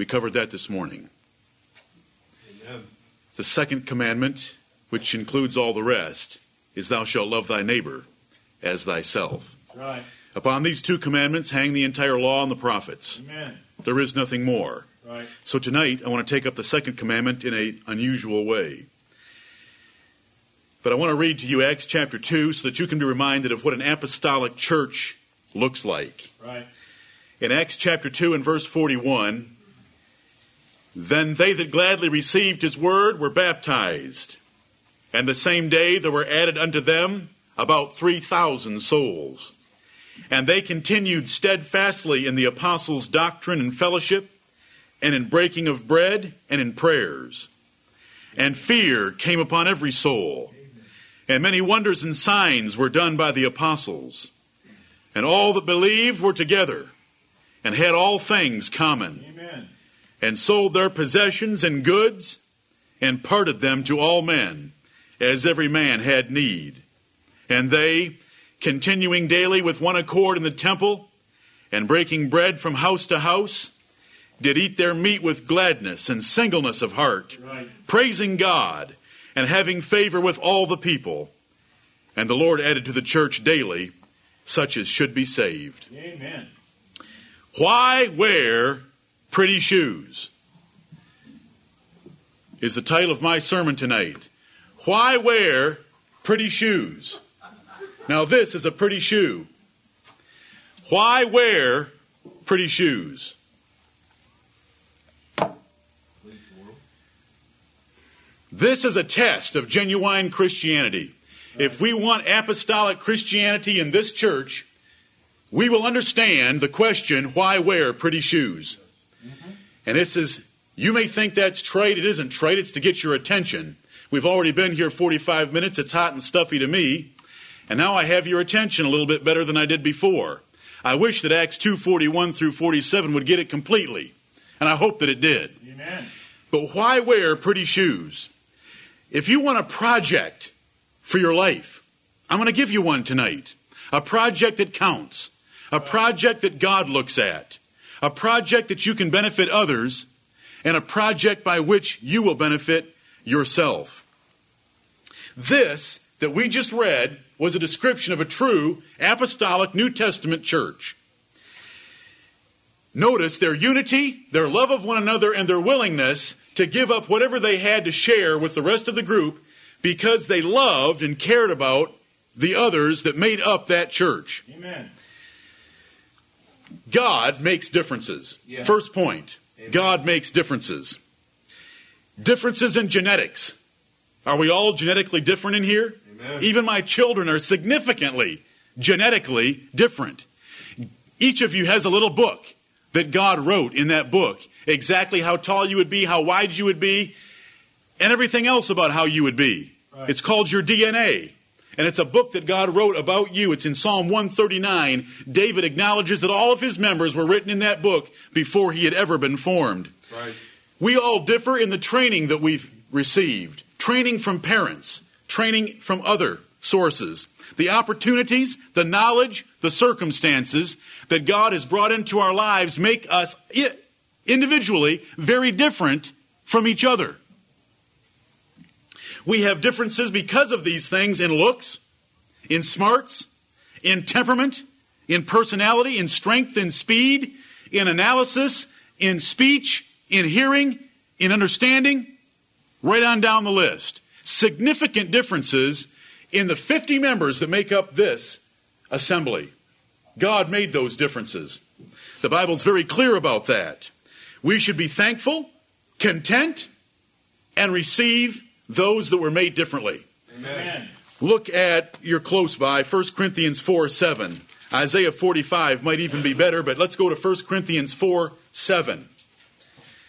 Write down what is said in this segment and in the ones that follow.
We covered that this morning. Amen. The second commandment, which includes all the rest, is thou shalt love thy neighbor as thyself. Right. Upon these two commandments hang the entire law and the prophets. Amen. There is nothing more. Right. So tonight I want to take up the second commandment in an unusual way. But I want to read to you Acts chapter 2 so that you can be reminded of what an apostolic church looks like. Right. In Acts chapter 2 and verse 41, then they that gladly received his word were baptized. And the same day there were added unto them about 3,000 souls. And they continued steadfastly in the apostles' doctrine and fellowship, and in breaking of bread, and in prayers. And fear came upon every soul. And many wonders and signs were done by the apostles. And all that believed were together, and had all things common, Amen. And sold their possessions and goods, and parted them to all men, as every man had need. And they, continuing daily with one accord in the temple, and breaking bread from house to house, did eat their meat with gladness and singleness of heart, Right. praising God, and having favor with all the people. And the Lord added to the church daily such as should be saved. Amen. Why wear pretty shoes? Is the title of my sermon tonight. Why wear pretty shoes? Now, this is a pretty shoe. Why wear pretty shoes? This is a test of genuine Christianity. If we want apostolic Christianity in this church, we will understand the question, why wear pretty shoes? Mm-hmm. And this is, you may think that's trade. It isn't trade, it's to get your attention. We've already been here 45 minutes. It's hot and stuffy to me. And now I have your attention a little bit better than I did before. I wish that Acts 2:41 through 47 would get it completely. And I hope that it did. Amen. But why wear pretty shoes? If you want a project for your life, I'm going to give you one tonight. A project that counts. A project that God looks at. A project that you can benefit others. And a project by which you will benefit yourself. This that we just read was a description of a true apostolic New Testament church. Notice their unity, their love of one another, and their willingness to give up whatever they had to share with the rest of the group because they loved and cared about the others that made up that church. Amen. God makes differences. Yeah. First point God makes differences. Differences in genetics. Are we all genetically different in here? Amen. Even my children are significantly genetically different. Each of you has a little book that God wrote in that book exactly how tall you would be, how wide you would be, and everything else about how you would be. Right. It's called your DNA. And it's a book that God wrote about you. It's in Psalm 139. David acknowledges that all of his members were written in that book before he had ever been formed. Right. We all differ in the training that we've received training from parents, training from other sources, the opportunities, the knowledge, the circumstances that God has brought into our lives make us individually very different from each other. We have differences because of these things in looks, in smarts, in temperament, in personality, in strength, in speed, in analysis, in speech, in hearing, in understanding, right on down the list. Significant differences in the 50 members that make up this assembly. God made those differences. The Bible's very clear about that. We should be thankful, content, and receive those that were made differently. Amen. Look at, you're close by, 1 Corinthians 4 7. Isaiah 45 might even be better, but let's go to 1 Corinthians 4 7.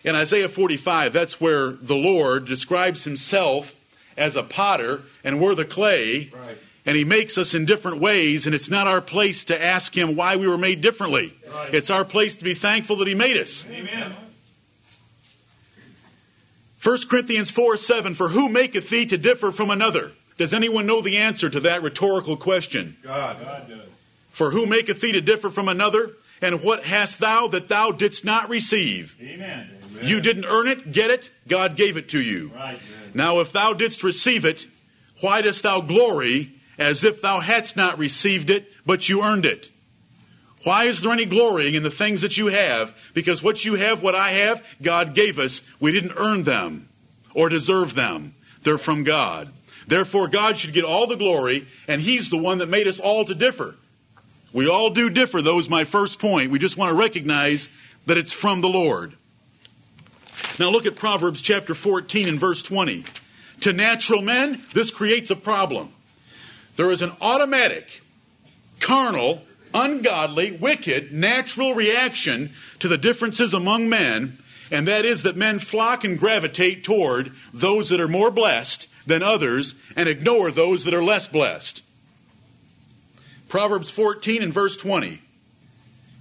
In Isaiah 45, that's where the Lord describes himself as a potter and we're the clay. Right. And he makes us in different ways, and it's not our place to ask him why we were made differently. Right. It's our place to be thankful that he made us. Amen. 1 Corinthians 4 7, for who maketh thee to differ from another? Does anyone know the answer to that rhetorical question? God. God does. For who maketh thee to differ from another? And what hast thou that thou didst not receive? Amen. You didn't earn it, get it, God gave it to you. Right. Now, if thou didst receive it, why dost thou glory as if thou hadst not received it, but you earned it? Why is there any glorying in the things that you have? Because what you have, what I have, God gave us. We didn't earn them or deserve them. They're from God. Therefore, God should get all the glory, and He's the one that made us all to differ. We all do differ. That was my first point. We just want to recognize that it's from the Lord. Now look at Proverbs chapter 14 and verse 20. To natural men, this creates a problem. There is an automatic, carnal, ungodly, wicked, natural reaction to the differences among men, and that is that men flock and gravitate toward those that are more blessed than others and ignore those that are less blessed. Proverbs 14 and verse 20.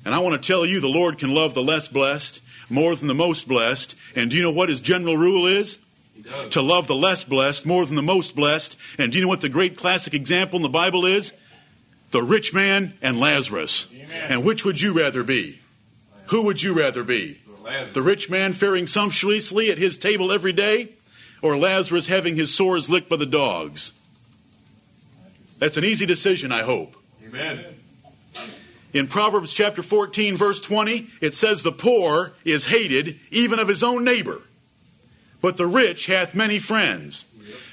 And I want to tell you the Lord can love the less blessed more than the most blessed. And do you know what his general rule is? To love the less blessed more than the most blessed. And do you know what the great classic example in the Bible is? The rich man and Lazarus. Amen. And which would you rather be? Who would you rather be? The rich man faring sumptuously at his table every day, or Lazarus having his sores licked by the dogs? That's an easy decision, I hope. Amen. In Proverbs chapter 14, verse 20, it says, The poor is hated even of his own neighbor, but the rich hath many friends.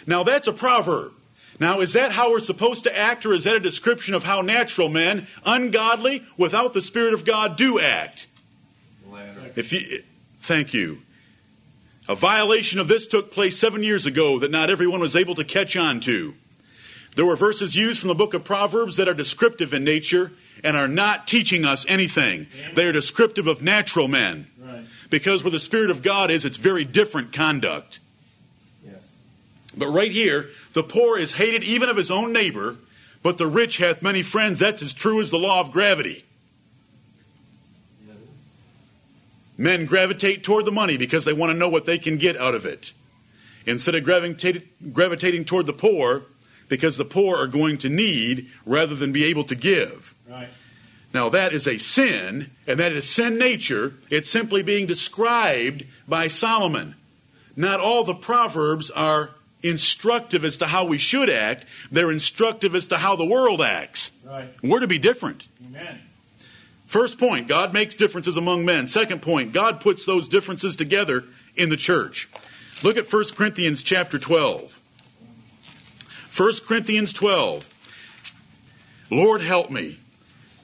Now that's a proverb. Now, is that how we're supposed to act, or is that a description of how natural men, ungodly, without the Spirit of God, do act? If you, thank you. A violation of this took place seven years ago that not everyone was able to catch on to. There were verses used from the book of Proverbs that are descriptive in nature and are not teaching us anything. They are descriptive of natural men. Right. Because where the Spirit of God is, it's very different conduct. But right here, the poor is hated even of his own neighbor, but the rich hath many friends. That's as true as the law of gravity. Men gravitate toward the money because they want to know what they can get out of it. Instead of gravitating, gravitating toward the poor because the poor are going to need rather than be able to give. Right. Now, that is a sin, and that is sin nature. It's simply being described by Solomon. Not all the Proverbs are instructive as to how we should act, they're instructive as to how the world acts. Right. We're to be different. Amen. First point, God makes differences among men. Second point, God puts those differences together in the church. Look at 1 Corinthians chapter 12. 1 Corinthians 12. Lord help me.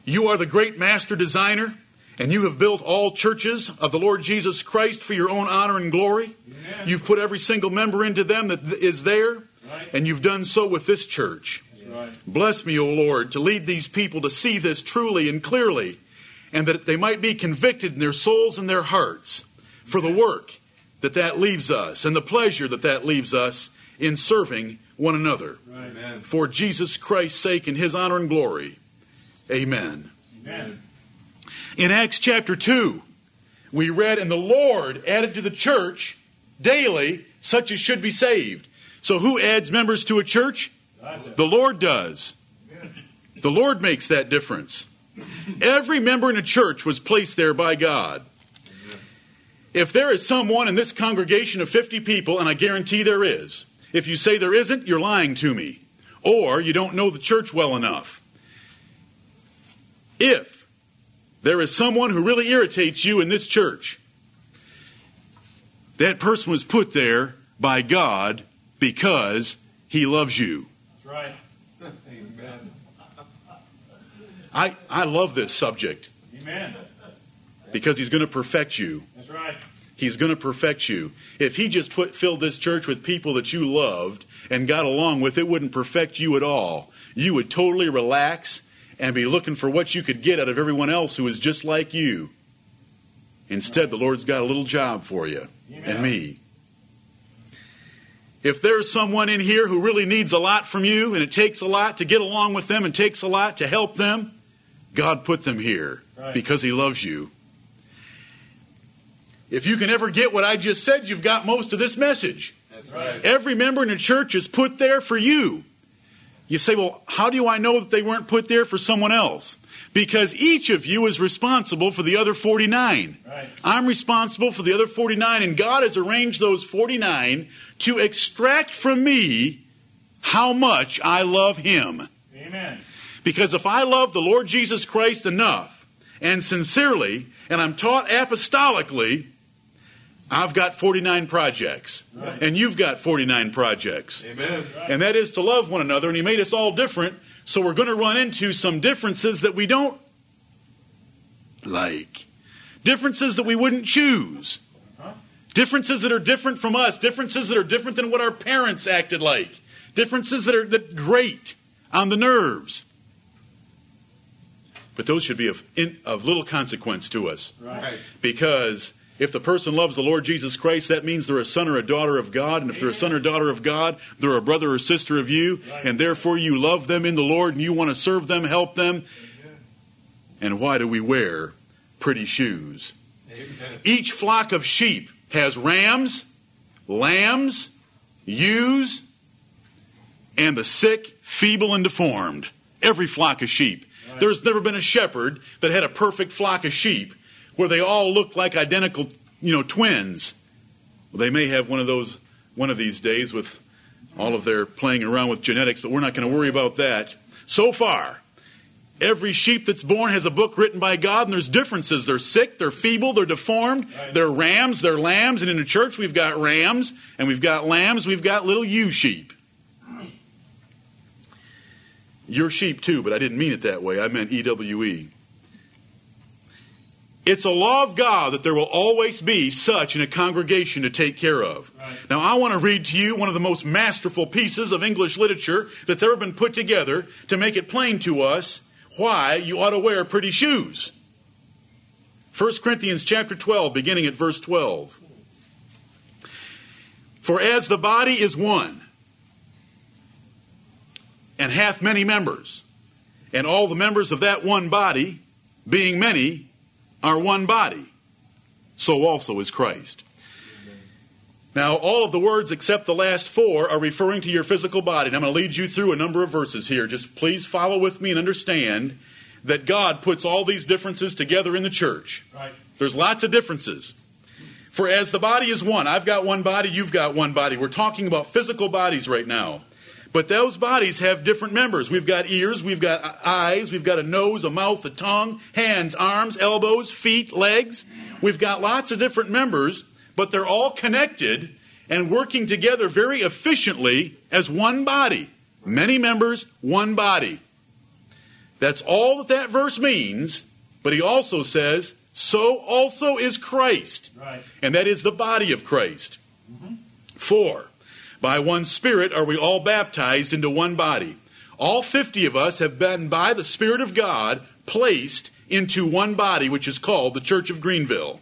You are the great master designer, and you have built all churches of the Lord Jesus Christ for your own honor and glory. Amen. You've put every single member into them that is there, Right. and you've done so with this church. Right. Bless me, O Lord, to lead these people to see this truly and clearly, and that they might be convicted in their souls and their hearts for the work that that leaves us and the pleasure that that leaves us in serving one another. Right. For Jesus Christ's sake and his honor and glory. Amen. Amen. In Acts chapter 2, we read, And the Lord added to the church daily such as should be saved. So who adds members to a church? The Lord does. The Lord makes that difference. Every member in a church was placed there by God. If there is someone in this congregation of 50 people, and I guarantee there is, if you say there isn't, you're lying to me. Or you don't know the church well enough. If there is someone who really irritates you in this church, that person was put there by God because he loves you. That's right. Amen. I, I love this subject Amen. because he's going to perfect you. That's right. He's going to perfect you. If he just put filled this church with people that you loved and got along with, it wouldn't perfect you at all. You would totally relax and be looking for what you could get out of everyone else who is just like you. Instead, the Lord's got a little job for you and me. If there's someone in here who really needs a lot from you and it takes a lot to get along with them and takes a lot to help them, God put them here Right. because He loves you. If you can ever get what I just said, you've got most of this message. That's right. Every member in a church is put there for you. You say, well, how do I know that they weren't put there for someone else? Because each of you is responsible for the other 49. Right. I'm responsible for the other 49, and God has arranged those 49 to extract from me how much I love Him. Amen. Because if I love the Lord Jesus Christ enough and sincerely, and I'm taught apostolically, I've got 49 projects. Right. And you've got 49 projects. Amen. And that is to love one another. And He made us all different. So we're going to run into some differences that we don't like. Differences that we wouldn't choose. Differences that are different from us. Differences that are different than what our parents acted like. Differences that are that grate on the nerves. But those should be of, in, of little consequence to us. Right. Because if the person loves the Lord Jesus Christ, that means they're a son or a daughter of God. And if they're a son or daughter of God, they're a brother or sister of you. And therefore you love them in the Lord and you want to serve them, help them. And why do we wear pretty shoes? Each flock of sheep has rams, lambs, ewes, and the sick, feeble, and deformed. Every flock of sheep. There's never been a shepherd that had a perfect flock of sheep where they all look like identical, you know, twins. Well, they may have one of those one of these days with all of their playing around with genetics, but we're not going to worry about that. So far, every sheep that's born has a book written by God, and there's differences. They're sick, they're feeble, they're deformed, Right. they're rams, they're lambs, and in the church we've got rams, and we've got lambs, we've got little ewe sheep. You're sheep too, but I didn't mean it that way. I meant EWE. It's a law of God that there will always be such in a congregation to take care of. Right. Now, I want to read to you one of the most masterful pieces of English literature that's ever been put together to make it plain to us why you ought to wear pretty shoes. 1 Corinthians chapter 12, beginning at verse 12. For as the body is one, and hath many members, and all the members of that one body, being many, are one body, so also is Christ. Now, all of the words except the last four are referring to your physical body. And I'm going to lead you through a number of verses here. Just please follow with me and understand that God puts all these differences together in the church. Right. There's lots of differences. For as the body is one, I've got one body, you've got one body. We're talking about physical bodies right now. But those bodies have different members. We've got ears, we've got eyes, we've got a nose, a mouth, a tongue, hands, arms, elbows, feet, legs. We've got lots of different members, but they're all connected and working together very efficiently as one body. Many members, one body. That's all that that verse means, but he also says, so also is Christ. Right. And that is the body of Christ. Mm-hmm. For, by one Spirit are we all baptized into one body. All 50 of us have been, by the Spirit of God, placed into one body, which is called the Church of Greenville.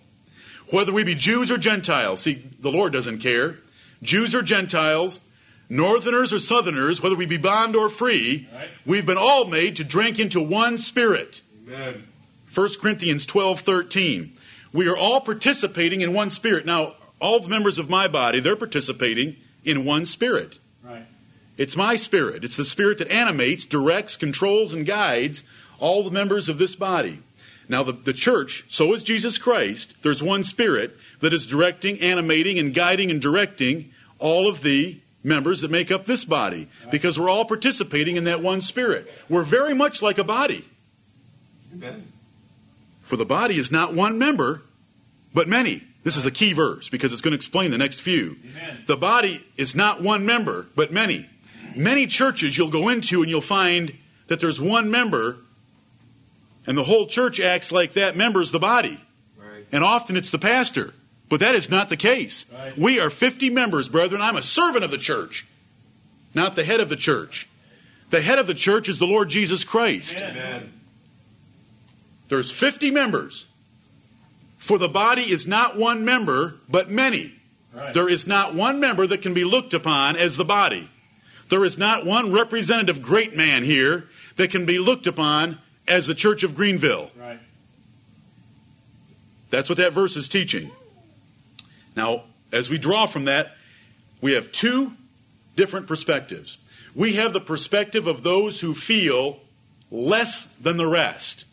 Whether we be Jews or Gentiles, see, the Lord doesn't care. Jews or Gentiles, Northerners or Southerners, whether we be bond or free, Right. we've been all made to drink into one Spirit. Amen. 1 Corinthians 12 13. We are all participating in one spirit. Now, all the members of my body, they're participating in one spirit. Right. It's my spirit. It's the spirit that animates, directs, controls, and guides all the members of this body. Now, the, the church, so is Jesus Christ, there's one spirit that is directing, animating, and guiding and directing all of the members that make up this body because we're all participating in that one spirit. We're very much like a body. Amen. For the body is not one member, but many. This is a key verse because it's going to explain the next few. Amen. The body is not one member, but many. Many churches you'll go into and you'll find that there's one member, and the whole church acts like that member's the body. Right. And often it's the pastor. But that is not the case. Right. We are 50 members, brethren. I'm a servant of the church, not the head of the church. The head of the church is the Lord Jesus Christ. Amen. Amen. There's 50 members. For the body is not one member, but many. Right. There is not one member that can be looked upon as the body. There is not one representative great man here that can be looked upon as the Church of Greenville. Right. That's what that verse is teaching. Now, as we draw from that, we have two different perspectives. we have the perspective of those who feel less than the rest.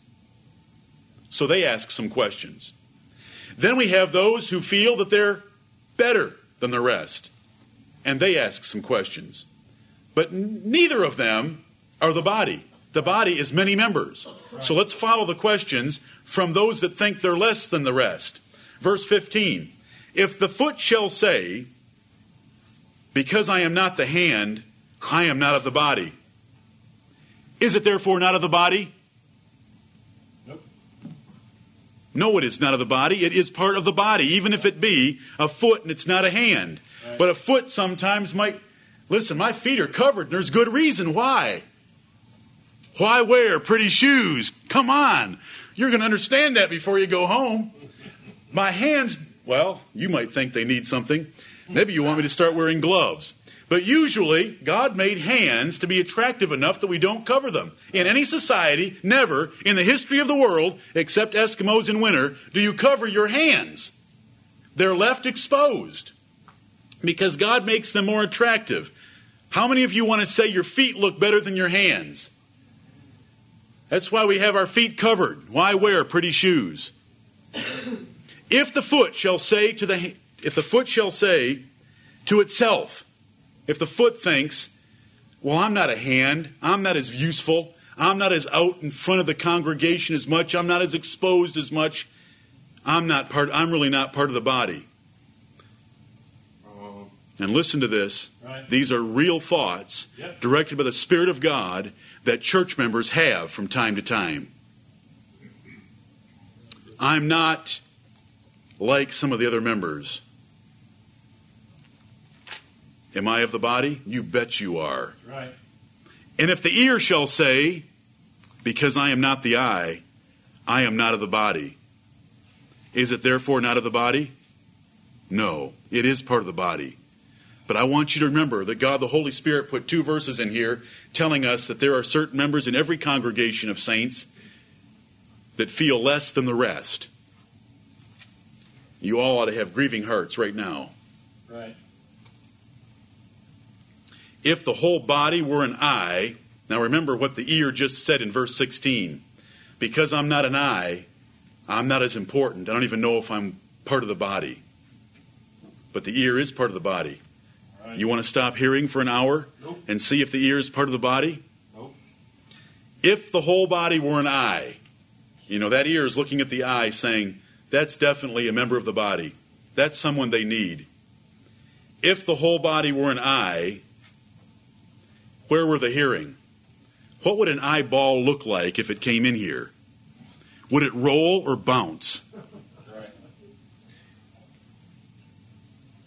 So they ask some questions. Then we have those who feel that they're better than the rest, and they ask some questions. But neither of them are the body. The body is many members. So let's follow the questions from those that think they're less than the rest. Verse 15 If the foot shall say, Because I am not the hand, I am not of the body, is it therefore not of the body? Nope. No, it is not of the body. It is part of the body, even if it be a foot and it's not a hand. But a foot sometimes might. Listen, my feet are covered, and there's good reason why. Why wear pretty shoes? Come on. You're going to understand that before you go home. My hands, well, you might think they need something. Maybe you want me to start wearing gloves. But usually, God made hands to be attractive enough that we don't cover them. In any society, never, in the history of the world, except Eskimos in winter, do you cover your hands. They're left exposed because God makes them more attractive. How many of you want to say your feet look better than your hands? That's why we have our feet covered. Why wear pretty shoes? if the foot shall say to the if the foot shall say to itself, if the foot thinks, well, I'm not a hand, I'm not as useful, I'm not as out in front of the congregation as much, I'm not as exposed as much, I'm not part I'm really not part of the body. Uh-huh. And listen to this. Right. These are real thoughts Yep. directed by the Spirit of God that church members have from time to time. I'm not like some of the other members. Am I of the body? You bet you are. Right. And if the ear shall say, Because I am not the eye, I am not of the body, is it therefore not of the body? No, it is part of the body. But I want you to remember that God the Holy Spirit put two verses in here telling us that there are certain members in every congregation of saints that feel less than the rest. You all ought to have grieving hearts right now. Right. If the whole body were an eye, now remember what the ear just said in verse 16. Because I'm not an eye, I'm not as important. I don't even know if I'm part of the body. But the ear is part of the body. Right. You want to stop hearing for an hour Nope. and see if the ear is part of the body? Nope. If the whole body were an eye, you know, that ear is looking at the eye saying, that's definitely a member of the body. That's someone they need. If the whole body were an eye, where were the hearing? What would an eyeball look like if it came in here? Would it roll or bounce?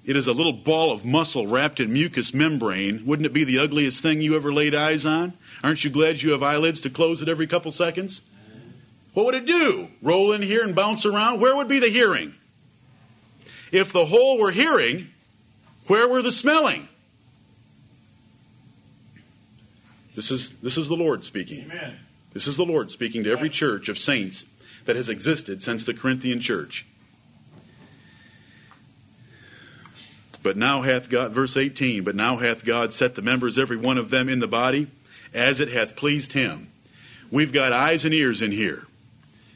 It is a little ball of muscle wrapped in mucous membrane. Wouldn't it be the ugliest thing you ever laid eyes on? Aren't you glad you have eyelids to close it every couple seconds? What would it do? Roll in here and bounce around? Where would be the hearing? If the whole were hearing, where were the smelling? This is, this is the Lord speaking. Amen. This is the Lord speaking to every church of saints that has existed since the Corinthian church. But now hath God, verse 18, but now hath God set the members, every one of them, in the body, as it hath pleased him. We've got eyes and ears in here.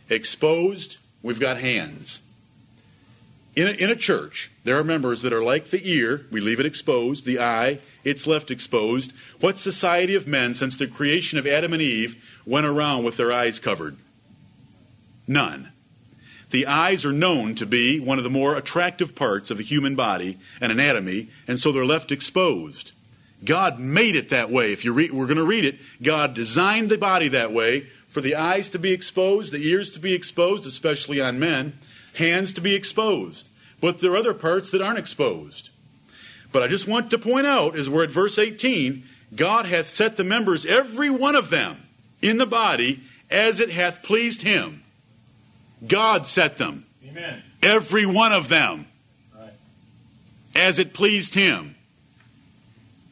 Exposed, we've got hands. In a, in a church, there are members that are like the ear, we leave it exposed, the eye, it's left exposed. What society of men, since the creation of Adam and Eve, went around with their eyes covered? None. The eyes are known to be one of the more attractive parts of the human body and anatomy, and so they're left exposed. God made it that way. If you read, we're going to read it. God designed the body that way for the eyes to be exposed, the ears to be exposed, especially on men, hands to be exposed. But there are other parts that aren't exposed. But I just want to point out, as we're at verse 18, God hath set the members, every one of them, in the body as it hath pleased him. God set them, Amen. every one of them, Right. as it pleased him.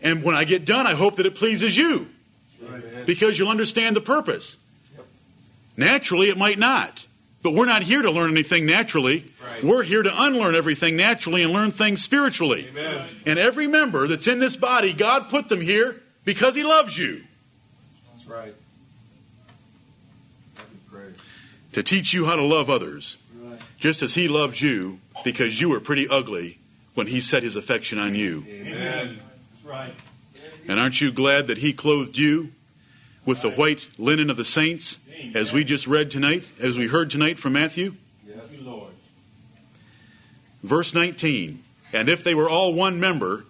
And when I get done, I hope that it pleases you Right. because you'll understand the purpose. Naturally, it might not. But we're not here to learn anything naturally. Right. We're here to unlearn everything naturally and learn things spiritually. Amen. And every member that's in this body, God put them here because he loves you. That's right. Give you praise. To teach you how to love others, Right. just as he loved you because you were pretty ugly when he set his affection on you. Amen. That's right. And aren't you glad that he clothed you with the white linen of the saints, as we just read tonight, as we heard tonight from Matthew? Yes, Lord. Verse 19. And if they were all one member,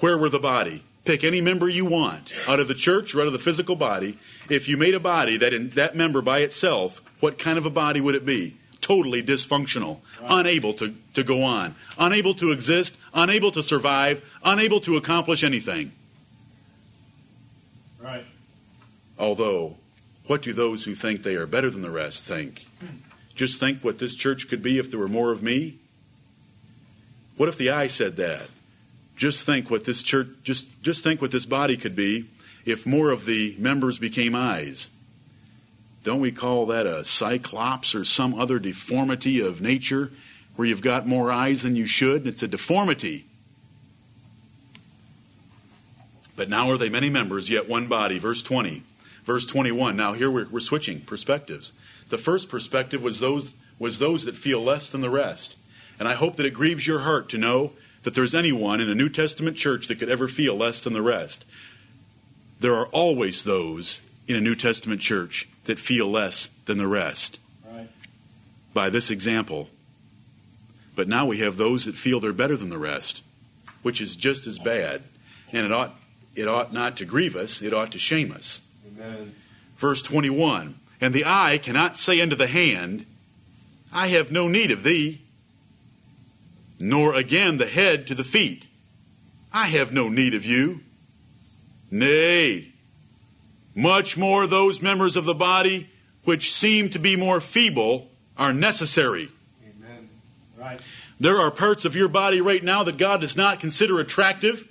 where were the body? Pick any member you want out of the church or out of the physical body. If you made a body that in that member by itself, what kind of a body would it be? Totally dysfunctional, unable to, to go on, unable to exist, unable to survive, unable to accomplish anything. Right. Although, what do those who think they are better than the rest think? Just think what this church could be if there were more of me? What if the eye said that? Just think what this church just just think what this body could be if more of the members became eyes. Don't we call that a cyclops or some other deformity of nature where you've got more eyes than you should? It's a deformity. But now are they many members, yet one body. Verse 20. Verse 21. Now here we're, we're switching perspectives. The first perspective was those, was those that feel less than the rest. And I hope that it grieves your heart to know that there's anyone in a New Testament church that could ever feel less than the rest. There are always those in a New Testament church that feel less than the rest Right. by this example. But now we have those that feel they're better than the rest, which is just as bad. And it ought, it ought not to grieve us, it ought to shame us. Amen. Verse 21 And the eye cannot say unto the hand, I have no need of thee, nor again the head to the feet, I have no need of you. Nay, much more those members of the body which seem to be more feeble are necessary. Amen. Right. There are parts of your body right now that God does not consider attractive.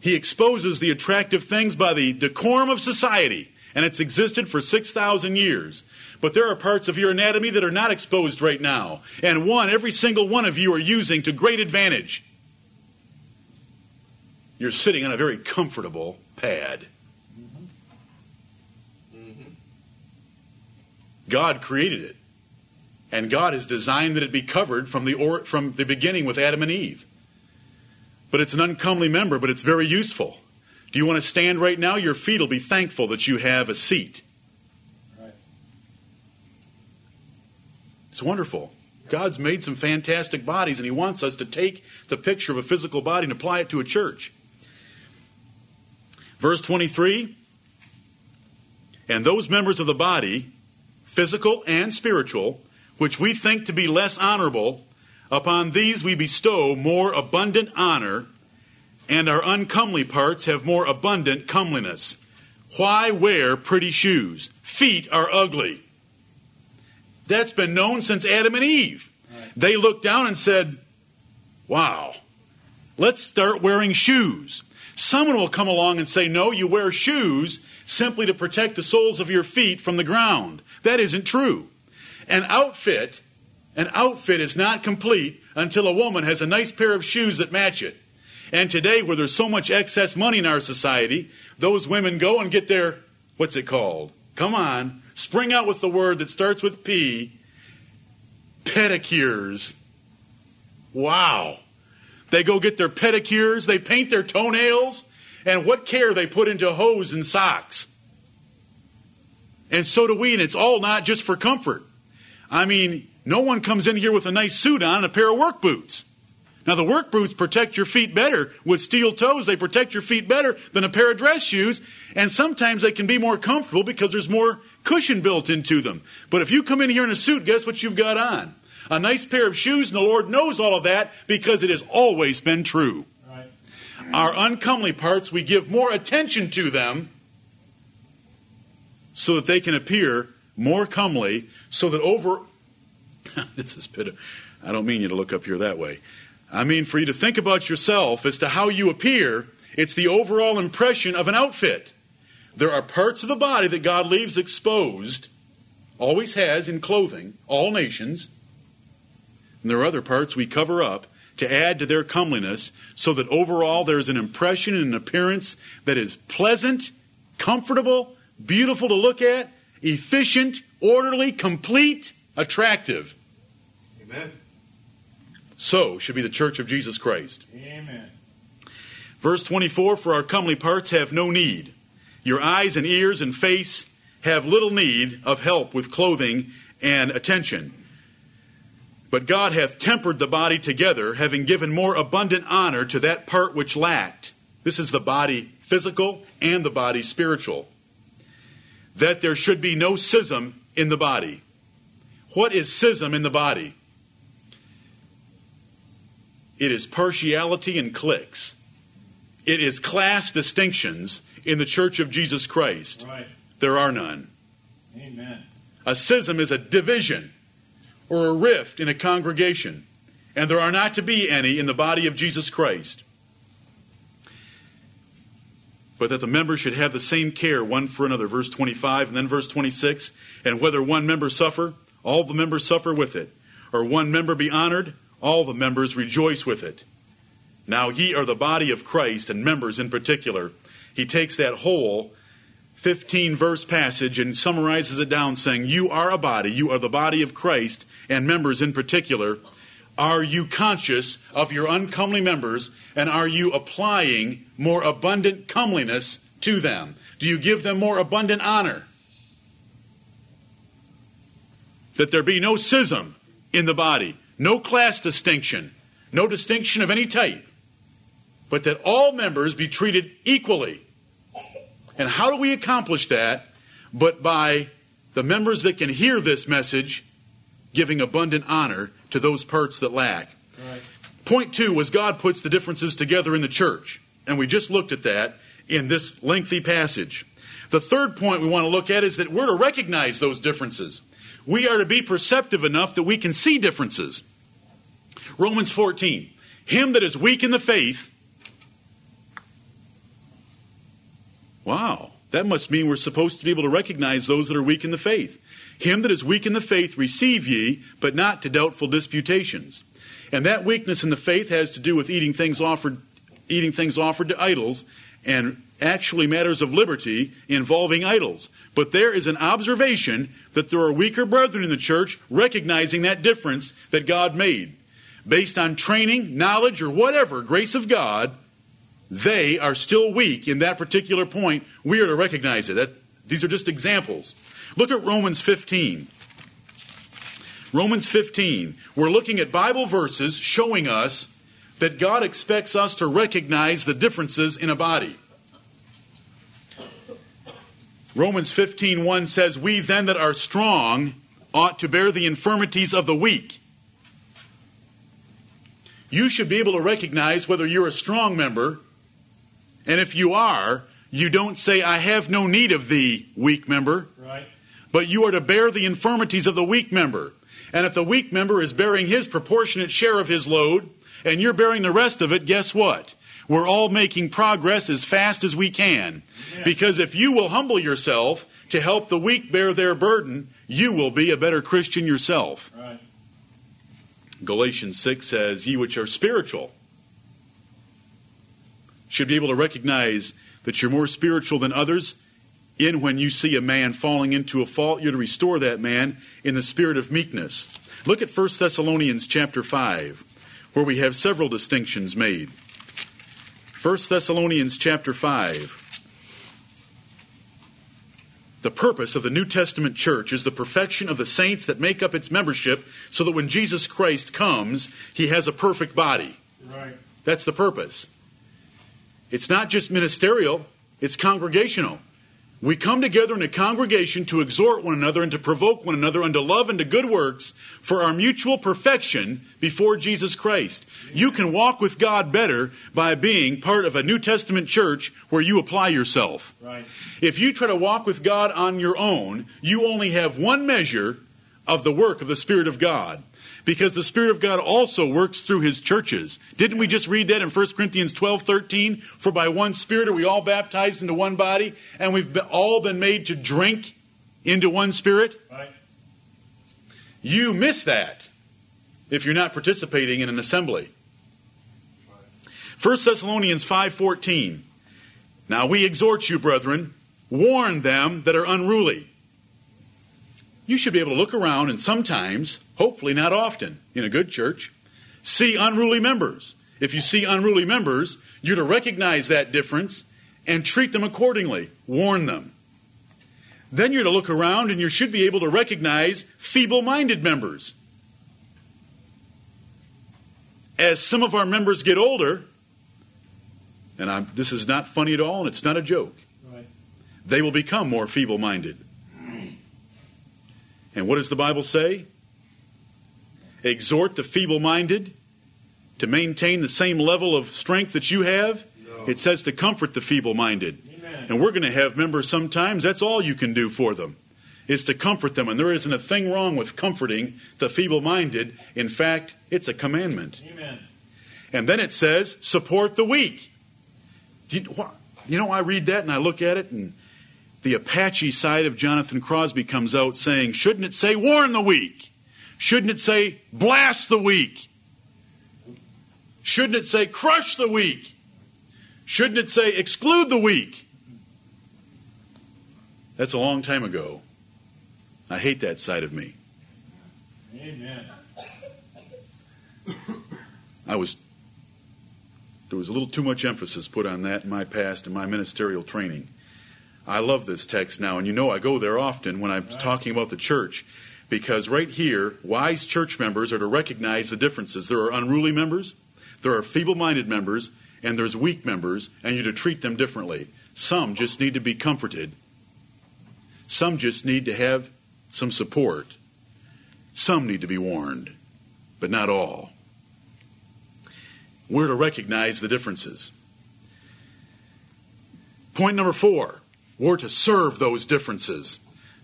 He exposes the attractive things by the decorum of society, and it's existed for 6,000 years. But there are parts of your anatomy that are not exposed right now, and one, every single one of you are using to great advantage. You're sitting on a very comfortable pad. God created it. And God has designed that it be covered from the, or, from the beginning with Adam and Eve. But it's an uncomely member, but it's very useful. Do you want to stand right now? Your feet will be thankful that you have a seat. It's wonderful. God's made some fantastic bodies, and He wants us to take the picture of a physical body and apply it to a church. Verse 23 And those members of the body, physical and spiritual, which we think to be less honorable, upon these we bestow more abundant honor, and our uncomely parts have more abundant comeliness. Why wear pretty shoes? Feet are ugly. That's been known since Adam and Eve. They looked down and said, Wow, let's start wearing shoes. Someone will come along and say, No, you wear shoes simply to protect the soles of your feet from the ground. That isn't true. An outfit, an outfit is not complete until a woman has a nice pair of shoes that match it. And today, where there's so much excess money in our society, those women go and get their, what's it called? Come on, spring out with the word that starts with P pedicures. Wow. They go get their pedicures, they paint their toenails, and what care they put into hose and socks. And so do we, and it's all not just for comfort. I mean, no one comes in here with a nice suit on and a pair of work boots. Now, the work boots protect your feet better. With steel toes, they protect your feet better than a pair of dress shoes, and sometimes they can be more comfortable because there's more cushion built into them. But if you come in here in a suit, guess what you've got on? A nice pair of shoes, and the Lord knows all of that because it has always been true. Right. Our uncomely parts, we give more attention to them so that they can appear more comely, so that over. this is pit. I don't mean you to look up here that way. I mean for you to think about yourself as to how you appear. It's the overall impression of an outfit. There are parts of the body that God leaves exposed, always has in clothing, all nations. And there are other parts we cover up to add to their comeliness, so that overall there is an impression and an appearance that is pleasant, comfortable, beautiful to look at, efficient, orderly, complete, attractive. Amen. So should be the church of Jesus Christ. Amen. Verse 24 For our comely parts have no need. Your eyes and ears and face have little need of help with clothing and attention. But God hath tempered the body together, having given more abundant honor to that part which lacked. This is the body physical and the body spiritual. That there should be no schism in the body. What is schism in the body? It is partiality and cliques. It is class distinctions in the church of Jesus Christ. Right. There are none. Amen. A schism is a division or a rift in a congregation, and there are not to be any in the body of Jesus Christ. But that the members should have the same care one for another. Verse 25 and then verse 26. And whether one member suffer, all the members suffer with it. Or one member be honored, all the members rejoice with it. Now ye are the body of Christ, and members in particular. He takes that whole 15 verse passage and summarizes it down saying, You are a body, you are the body of Christ, and members in particular. Are you conscious of your uncomely members, and are you applying more abundant comeliness to them? Do you give them more abundant honor? That there be no schism in the body, no class distinction, no distinction of any type, but that all members be treated equally. And how do we accomplish that? But by the members that can hear this message giving abundant honor to those parts that lack. Right. Point two was God puts the differences together in the church. And we just looked at that in this lengthy passage. The third point we want to look at is that we're to recognize those differences. We are to be perceptive enough that we can see differences. Romans 14. Him that is weak in the faith. Wow. That must mean we're supposed to be able to recognize those that are weak in the faith. Him that is weak in the faith receive ye, but not to doubtful disputations. And that weakness in the faith has to do with eating things offered eating things offered to idols and actually matters of liberty involving idols. But there is an observation that there are weaker brethren in the church recognizing that difference that God made. Based on training, knowledge, or whatever, grace of God, they are still weak in that particular point. We are to recognize it. That, these are just examples. Look at Romans 15. Romans 15. We're looking at Bible verses showing us that God expects us to recognize the differences in a body. Romans 15:1 says, "We then that are strong ought to bear the infirmities of the weak." You should be able to recognize whether you're a strong member, and if you are, you don't say, "I have no need of the weak member." Right. but you are to bear the infirmities of the weak member. And if the weak member is bearing his proportionate share of his load, and you're bearing the rest of it, guess what? We're all making progress as fast as we can. Amen. Because if you will humble yourself to help the weak bear their burden, you will be a better Christian yourself. Right. Galatians 6 says, Ye which are spiritual should be able to recognize that you're more spiritual than others in when you see a man falling into a fault, you're to restore that man in the spirit of meekness. Look at 1 Thessalonians chapter 5, where we have several distinctions made. 1 Thessalonians chapter 5. The purpose of the New Testament church is the perfection of the saints that make up its membership so that when Jesus Christ comes, he has a perfect body. Right. That's the purpose. It's not just ministerial, it's congregational. We come together in a congregation to exhort one another and to provoke one another unto love and to good works for our mutual perfection before Jesus Christ. You can walk with God better by being part of a New Testament church where you apply yourself. Right. If you try to walk with God on your own, you only have one measure of the work of the Spirit of God. Because the Spirit of God also works through His churches. Didn't we just read that in 1 Corinthians 12 13? For by one Spirit are we all baptized into one body, and we've all been made to drink into one Spirit? Right. You miss that if you're not participating in an assembly. 1 Thessalonians 5:14. Now we exhort you, brethren, warn them that are unruly. You should be able to look around and sometimes, hopefully not often, in a good church, see unruly members. If you see unruly members, you're to recognize that difference and treat them accordingly. Warn them. Then you're to look around and you should be able to recognize feeble minded members. As some of our members get older, and I'm, this is not funny at all and it's not a joke, right. they will become more feeble minded. And what does the Bible say? Exhort the feeble minded to maintain the same level of strength that you have. No. It says to comfort the feeble minded. And we're going to have members sometimes, that's all you can do for them, is to comfort them. And there isn't a thing wrong with comforting the feeble minded. In fact, it's a commandment. Amen. And then it says, support the weak. You, you know, I read that and I look at it, and the Apache side of Jonathan Crosby comes out saying, shouldn't it say warn the weak? Shouldn't it say blast the weak? Shouldn't it say crush the weak? Shouldn't it say exclude the weak? That's a long time ago. I hate that side of me. Amen. I was there was a little too much emphasis put on that in my past and my ministerial training. I love this text now, and you know I go there often when I'm right. talking about the church, because right here, wise church members are to recognize the differences. There are unruly members, there are feeble minded members, and there's weak members, and you're to treat them differently. Some just need to be comforted, some just need to have some support, some need to be warned, but not all. We're to recognize the differences. Point number four we're to serve those differences.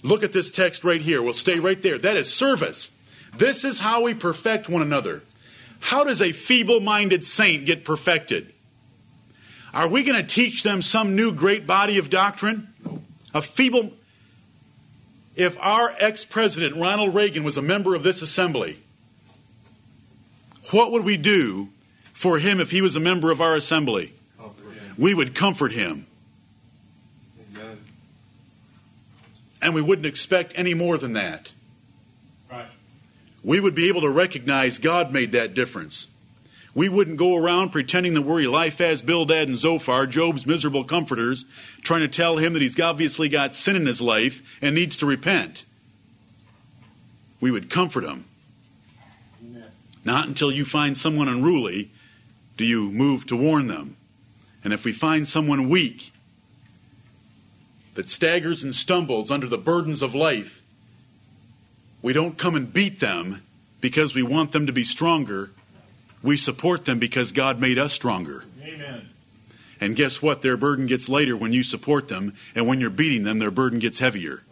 Look at this text right here. We'll stay right there. That is service. This is how we perfect one another. How does a feeble minded saint get perfected? Are we going to teach them some new great body of doctrine? A feeble. If our ex president, Ronald Reagan, was a member of this assembly, what would we do for him if he was a member of our assembly? We would comfort him. And we wouldn't expect any more than that. Right. We would be able to recognize God made that difference. We wouldn't go around pretending that we're Eliphaz, Bildad, and Zophar, Job's miserable comforters, trying to tell him that he's obviously got sin in his life and needs to repent. We would comfort him. Amen. Not until you find someone unruly do you move to warn them. And if we find someone weak, that staggers and stumbles under the burdens of life, we don't come and beat them because we want them to be stronger. We support them because God made us stronger. Amen. And guess what? Their burden gets lighter when you support them, and when you're beating them, their burden gets heavier.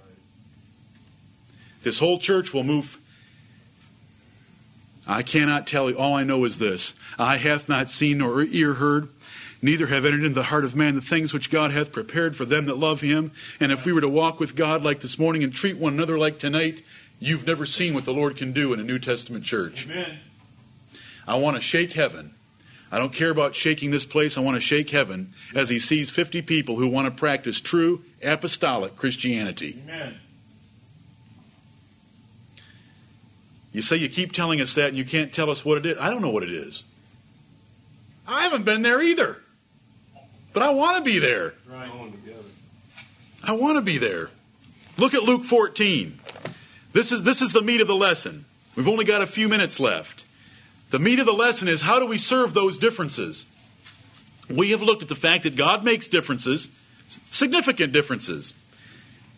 This whole church will move. I cannot tell you. All I know is this eye hath not seen nor ear heard neither have entered into the heart of man the things which God hath prepared for them that love him. And if we were to walk with God like this morning and treat one another like tonight, you've never seen what the Lord can do in a New Testament church. Amen. I want to shake heaven. I don't care about shaking this place. I want to shake heaven as he sees 50 people who want to practice true apostolic Christianity. Amen. You say you keep telling us that and you can't tell us what it is. I don't know what it is. I haven't been there either. But I want to be there. Right. I want to be there. Look at Luke 14. This is, this is the meat of the lesson. We've only got a few minutes left. The meat of the lesson is how do we serve those differences? We have looked at the fact that God makes differences, significant differences.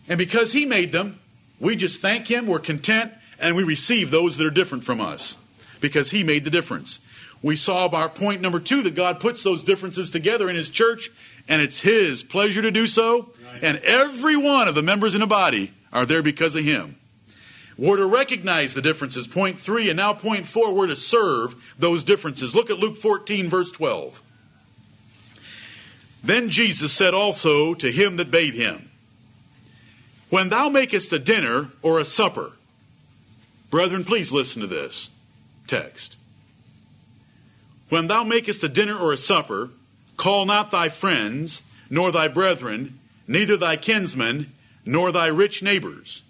And because He made them, we just thank Him, we're content, and we receive those that are different from us because He made the difference. We saw about point number two that God puts those differences together in His church, and it's His pleasure to do so. Right. And every one of the members in the body are there because of Him. We're to recognize the differences, point three, and now point four, we're to serve those differences. Look at Luke 14, verse 12. Then Jesus said also to him that bade him, When thou makest a dinner or a supper, brethren, please listen to this text. When thou makest a dinner or a supper, call not thy friends, nor thy brethren, neither thy kinsmen, nor thy rich neighbors,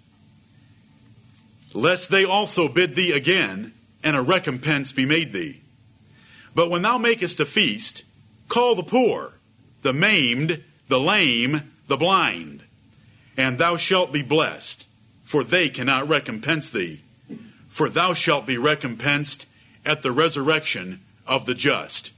lest they also bid thee again, and a recompense be made thee. But when thou makest a feast, call the poor, the maimed, the lame, the blind, and thou shalt be blessed, for they cannot recompense thee. For thou shalt be recompensed at the resurrection of the just.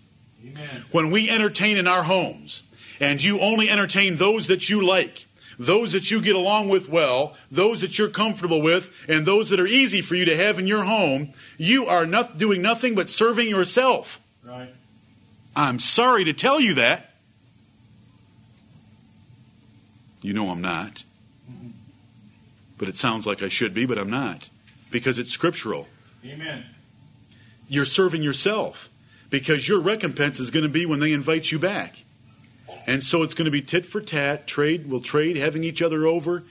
Amen. When we entertain in our homes, and you only entertain those that you like, those that you get along with well, those that you're comfortable with, and those that are easy for you to have in your home, you are not doing nothing but serving yourself. Right. I'm sorry to tell you that. You know I'm not. Mm-hmm. But it sounds like I should be, but I'm not. Because it's scriptural. Amen. You're serving yourself. Because your recompense is going to be when they invite you back. And so it's going to be tit for tat, trade will trade, having each other over.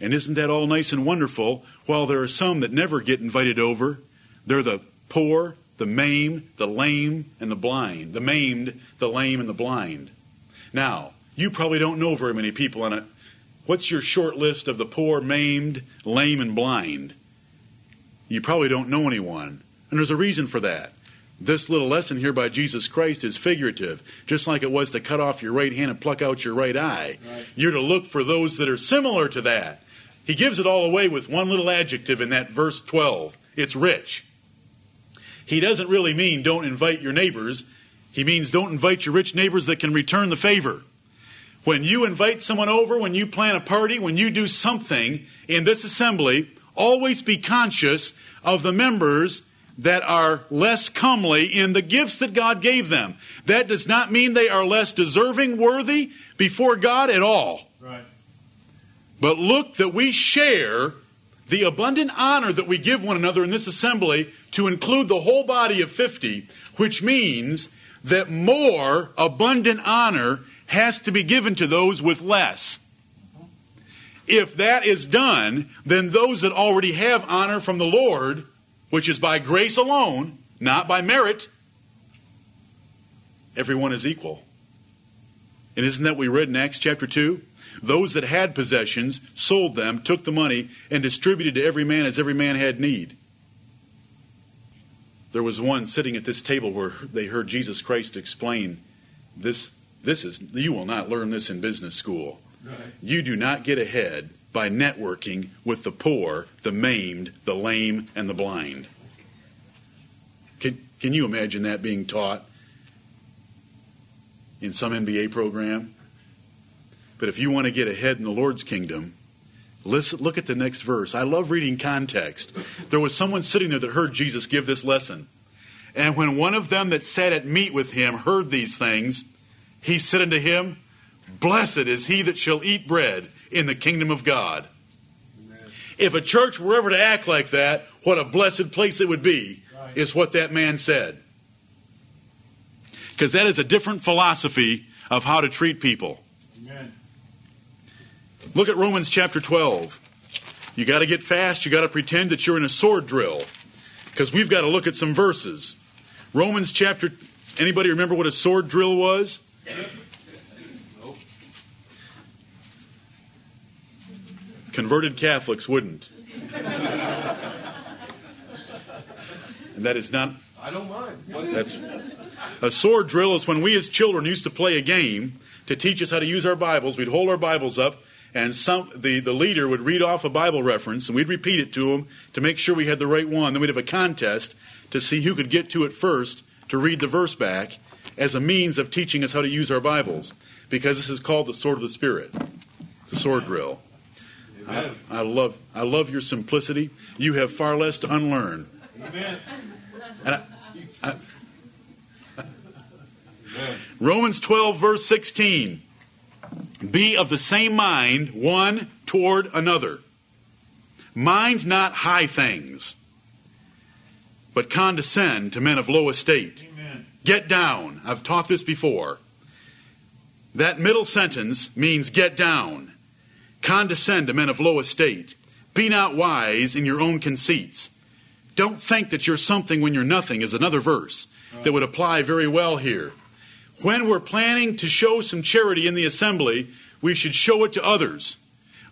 And isn't that all nice and wonderful? While there are some that never get invited over, they're the poor, the maimed, the lame, and the blind. The maimed, the lame, and the blind. Now, you probably don't know very many people in it. What's your short list of the poor, maimed, lame, and blind? You probably don't know anyone. And there's a reason for that. This little lesson here by Jesus Christ is figurative, just like it was to cut off your right hand and pluck out your right eye. Right. You're to look for those that are similar to that. He gives it all away with one little adjective in that verse 12 it's rich. He doesn't really mean don't invite your neighbors, he means don't invite your rich neighbors that can return the favor. When you invite someone over, when you plan a party, when you do something in this assembly, always be conscious of the members that are less comely in the gifts that God gave them. That does not mean they are less deserving, worthy before God at all. Right. But look that we share the abundant honor that we give one another in this assembly to include the whole body of 50, which means that more abundant honor has to be given to those with less. If that is done, then those that already have honor from the Lord, which is by grace alone, not by merit, everyone is equal. And isn't that what we read in Acts chapter 2? Those that had possessions sold them, took the money, and distributed to every man as every man had need. There was one sitting at this table where they heard Jesus Christ explain this this is you will not learn this in business school. Right. You do not get ahead by networking with the poor, the maimed, the lame, and the blind. Can, can you imagine that being taught in some MBA program? But if you want to get ahead in the Lord's kingdom, listen, look at the next verse. I love reading context. There was someone sitting there that heard Jesus give this lesson. And when one of them that sat at meat with him heard these things, he said unto him, Blessed is he that shall eat bread in the kingdom of God. If a church were ever to act like that, what a blessed place it would be, Right. is what that man said. Because that is a different philosophy of how to treat people. Amen. Look at Romans chapter 12. You got to get fast, you got to pretend that you're in a sword drill. Because we've got to look at some verses. Romans chapter anybody remember what a sword drill was? Converted Catholics wouldn't. and that is not I don't mind. What is that's a sword drill is when we as children used to play a game to teach us how to use our Bibles. We'd hold our Bibles up, and some the, the leader would read off a Bible reference, and we'd repeat it to him to make sure we had the right one. Then we'd have a contest to see who could get to it first to read the verse back as a means of teaching us how to use our Bibles. Because this is called the sword of the Spirit, the sword drill. I, I love I love your simplicity. You have far less to unlearn. Amen. I, I, Amen. Romans 12, verse 16. Be of the same mind one toward another. Mind not high things, but condescend to men of low estate. Amen. Get down. I've taught this before. That middle sentence means get down. Condescend to men of low estate. Be not wise in your own conceits. Don't think that you're something when you're nothing, is another verse. that would apply very well here. When we're planning to show some charity in the assembly, we should show it to others.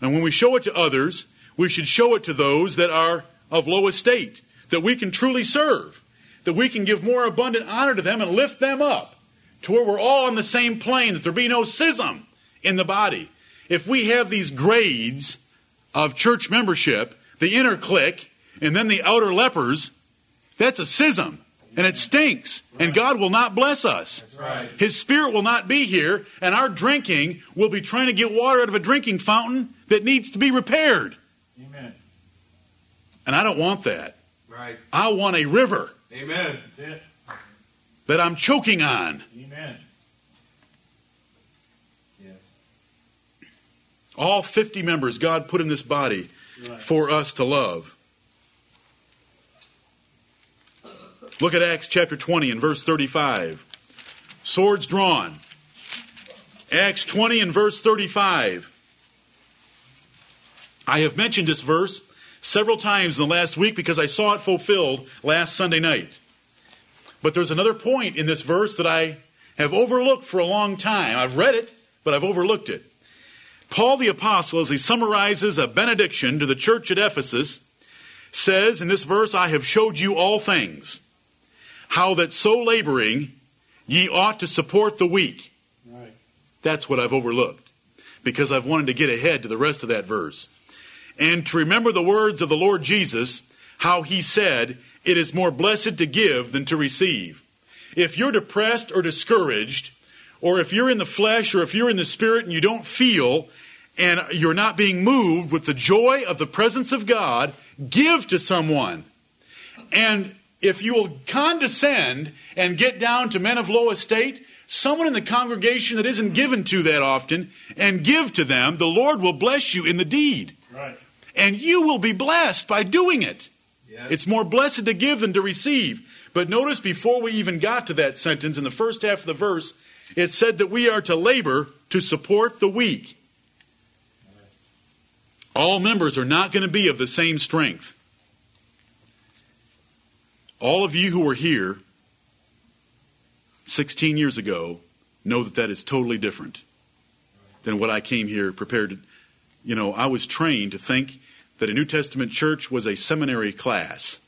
And when we show it to others, we should show it to those that are of low estate, that we can truly serve, that we can give more abundant honor to them and lift them up to where we're all on the same plane, that there be no schism in the body. If we have these grades of church membership, the inner clique, and then the outer lepers, that's a schism. And it stinks. And God will not bless us. right. His Spirit will not be here, and our drinking will be trying to get water out of a drinking fountain that needs to be repaired. Amen. And I don't want that. Right. I want a river Amen. That I'm choking on. Amen. Yes. All 50 members God put in this body Right. for us to love. Look at Acts chapter 20 and verse 35. Swords drawn. Acts 20 and verse 35. I have mentioned this verse several times in the last week because I saw it fulfilled last Sunday night. But there's another point in this verse that I have overlooked for a long time. I've read it, but I've overlooked it. Paul the Apostle, as he summarizes a benediction to the church at Ephesus, says in this verse, I have showed you all things, how that so laboring ye ought to support the weak. Right. That's what I've overlooked because I've wanted to get ahead to the rest of that verse. And to remember the words of the Lord Jesus, how he said, It is more blessed to give than to receive. If you're depressed or discouraged, or if you're in the flesh or if you're in the spirit and you don't feel and you're not being moved with the joy of the presence of God, give to someone. And if you will condescend and get down to men of low estate, someone in the congregation that isn't given to that often, and give to them, the Lord will bless you in the deed. Right. And you will be blessed by doing it. Yes. It's more blessed to give than to receive. But notice before we even got to that sentence, in the first half of the verse, it said that we are to labor to support the weak. All members are not going to be of the same strength. All of you who were here 16 years ago know that that is totally different than what I came here prepared to. You know, I was trained to think that a New Testament church was a seminary class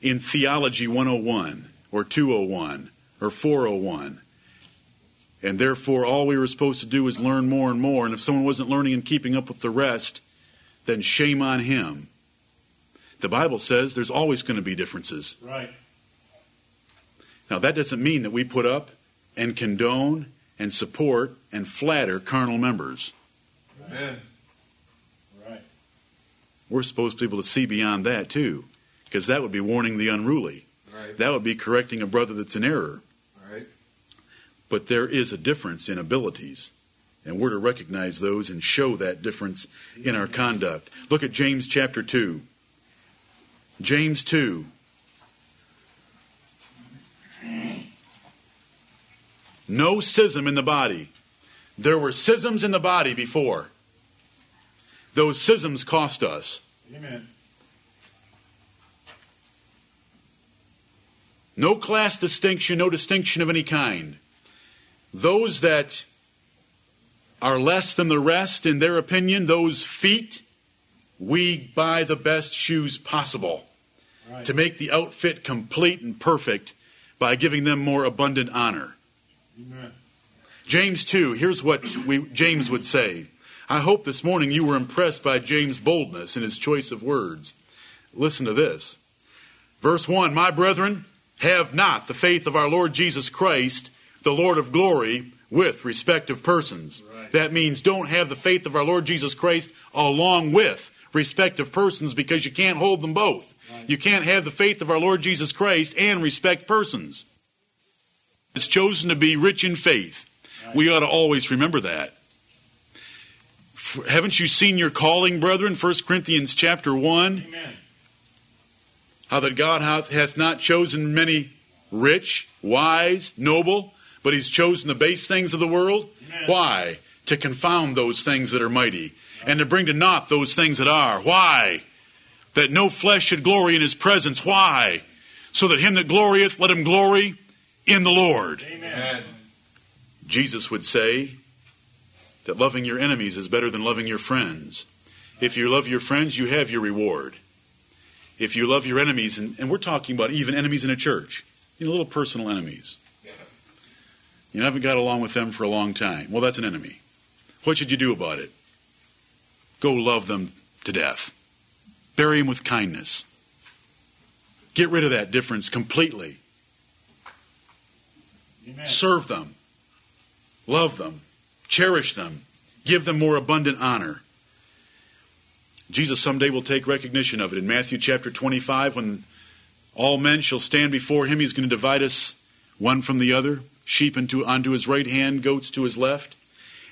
in Theology 101 or 201 or 401. And therefore, all we were supposed to do was learn more and more. And if someone wasn't learning and keeping up with the rest, then shame on him. The Bible says there's always going to be differences. Right. Now, that doesn't mean that we put up and condone and support and flatter carnal members. Amen. Right. We're supposed to be able to see beyond that, too, because that would be warning the unruly. Right. That would be correcting a brother that's in error. But there is a difference in abilities, and we're to recognize those and show that difference in our conduct. Look at James chapter 2. James 2. No schism in the body. There were schisms in the body before. Those schisms cost us. Amen. No class distinction, no distinction of any kind. Those that are less than the rest in their opinion, those feet, we buy the best shoes possible Right. to make the outfit complete and perfect by giving them more abundant honor. Amen. James 2, here's what we, James would say. I hope this morning you were impressed by James' boldness in his choice of words. Listen to this. Verse 1 My brethren, have not the faith of our Lord Jesus Christ, the Lord of glory, with respect of persons. Right. That means don't have the faith of our Lord Jesus Christ along with respect of persons because you can't hold them both. Right. You can't have the faith of our Lord Jesus Christ and respect persons. It's chosen to be rich in faith. We ought to always remember that. Haven't you seen your calling, brethren? 1 Corinthians chapter 1. Amen. How that God hath not chosen many rich, wise, noble, but he's chosen the base things of the world. Amen. Why? To confound those things that are mighty, and to bring to naught those things that are. Why? That no flesh should glory in his presence. Why? So that him that glorieth, let him glory in the Lord. Amen. Jesus would say that loving your enemies is better than loving your friends. If you love your friends, you have your reward. If you love your enemies, and, and we're talking about even enemies in a church, you know, little personal enemies. You haven't got along with them for a long time. Well, that's an enemy. What should you do about it? Go love them to death. Bury them with kindness. Get rid of that difference completely. Amen. Serve them. Love them. Cherish them. Give them more abundant honor. Jesus someday will take recognition of it. In Matthew chapter 25, when all men shall stand before him, he's going to divide us one from the other, sheep into, onto his right hand, goats to his left.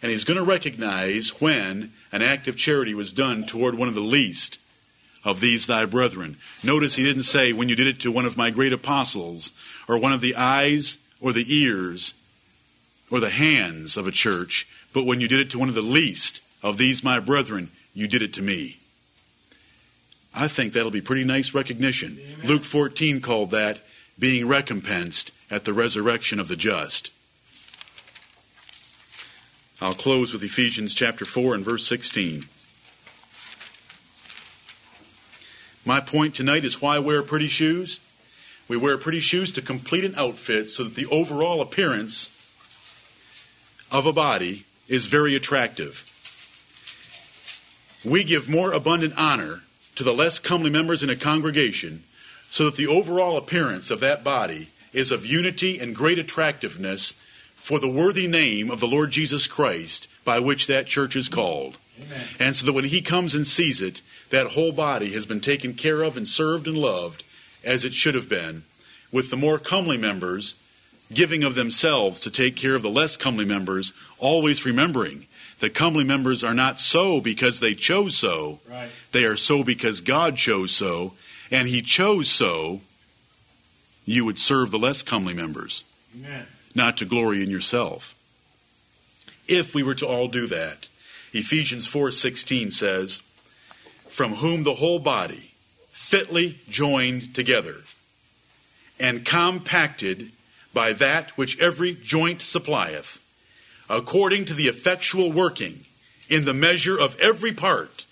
And he's going to recognize when an act of charity was done toward one of the least of these thy brethren. Notice he didn't say, when you did it to one of my great apostles, or one of the eyes, or the ears, or the hands of a church, but when you did it to one of the least of these my brethren, you did it to me. I think that'll be pretty nice recognition. Amen. Luke 14 called that being recompensed at the resurrection of the just. I'll close with Ephesians chapter 4 and verse 16. My point tonight is why wear pretty shoes? We wear pretty shoes to complete an outfit so that the overall appearance of a body is very attractive. We give more abundant honor to the less comely members in a congregation so that the overall appearance of that body is of unity and great attractiveness for the worthy name of the Lord Jesus Christ by which that church is called. Amen. And so that when he comes and sees it, that whole body has been taken care of and served and loved as it should have been, with the more comely members giving of themselves to take care of the less comely members, always remembering that comely members are not so because they chose so, Right. they are so because God chose so, and he chose so you would serve the less comely members Amen. not to glory in yourself. If we were to all do that, Ephesians 4:16 says, "From whom the whole body, fitly joined together and compacted by that which every joint supplieth, according to the effectual working in the measure of every part,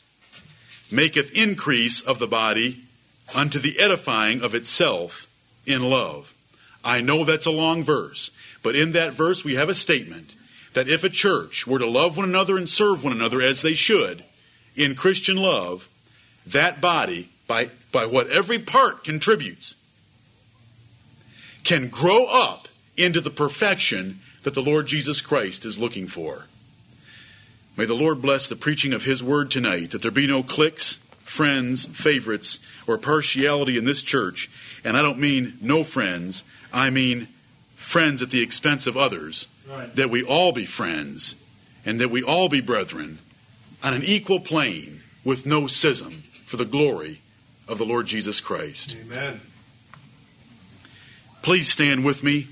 maketh increase of the body unto the edifying of itself in love." I know that's a long verse, but in that verse we have a statement that if a church were to love one another and serve one another as they should in Christian love, that body, by, by what every part contributes, can grow up into the perfection that the Lord Jesus Christ is looking for. May the Lord bless the preaching of His word tonight, that there be no cliques, friends, favorites, or partiality in this church. And I don't mean no friends, I mean friends at the expense of others. Right. That we all be friends and that we all be brethren on an equal plane with no schism for the glory of the Lord Jesus Christ. Amen. Please stand with me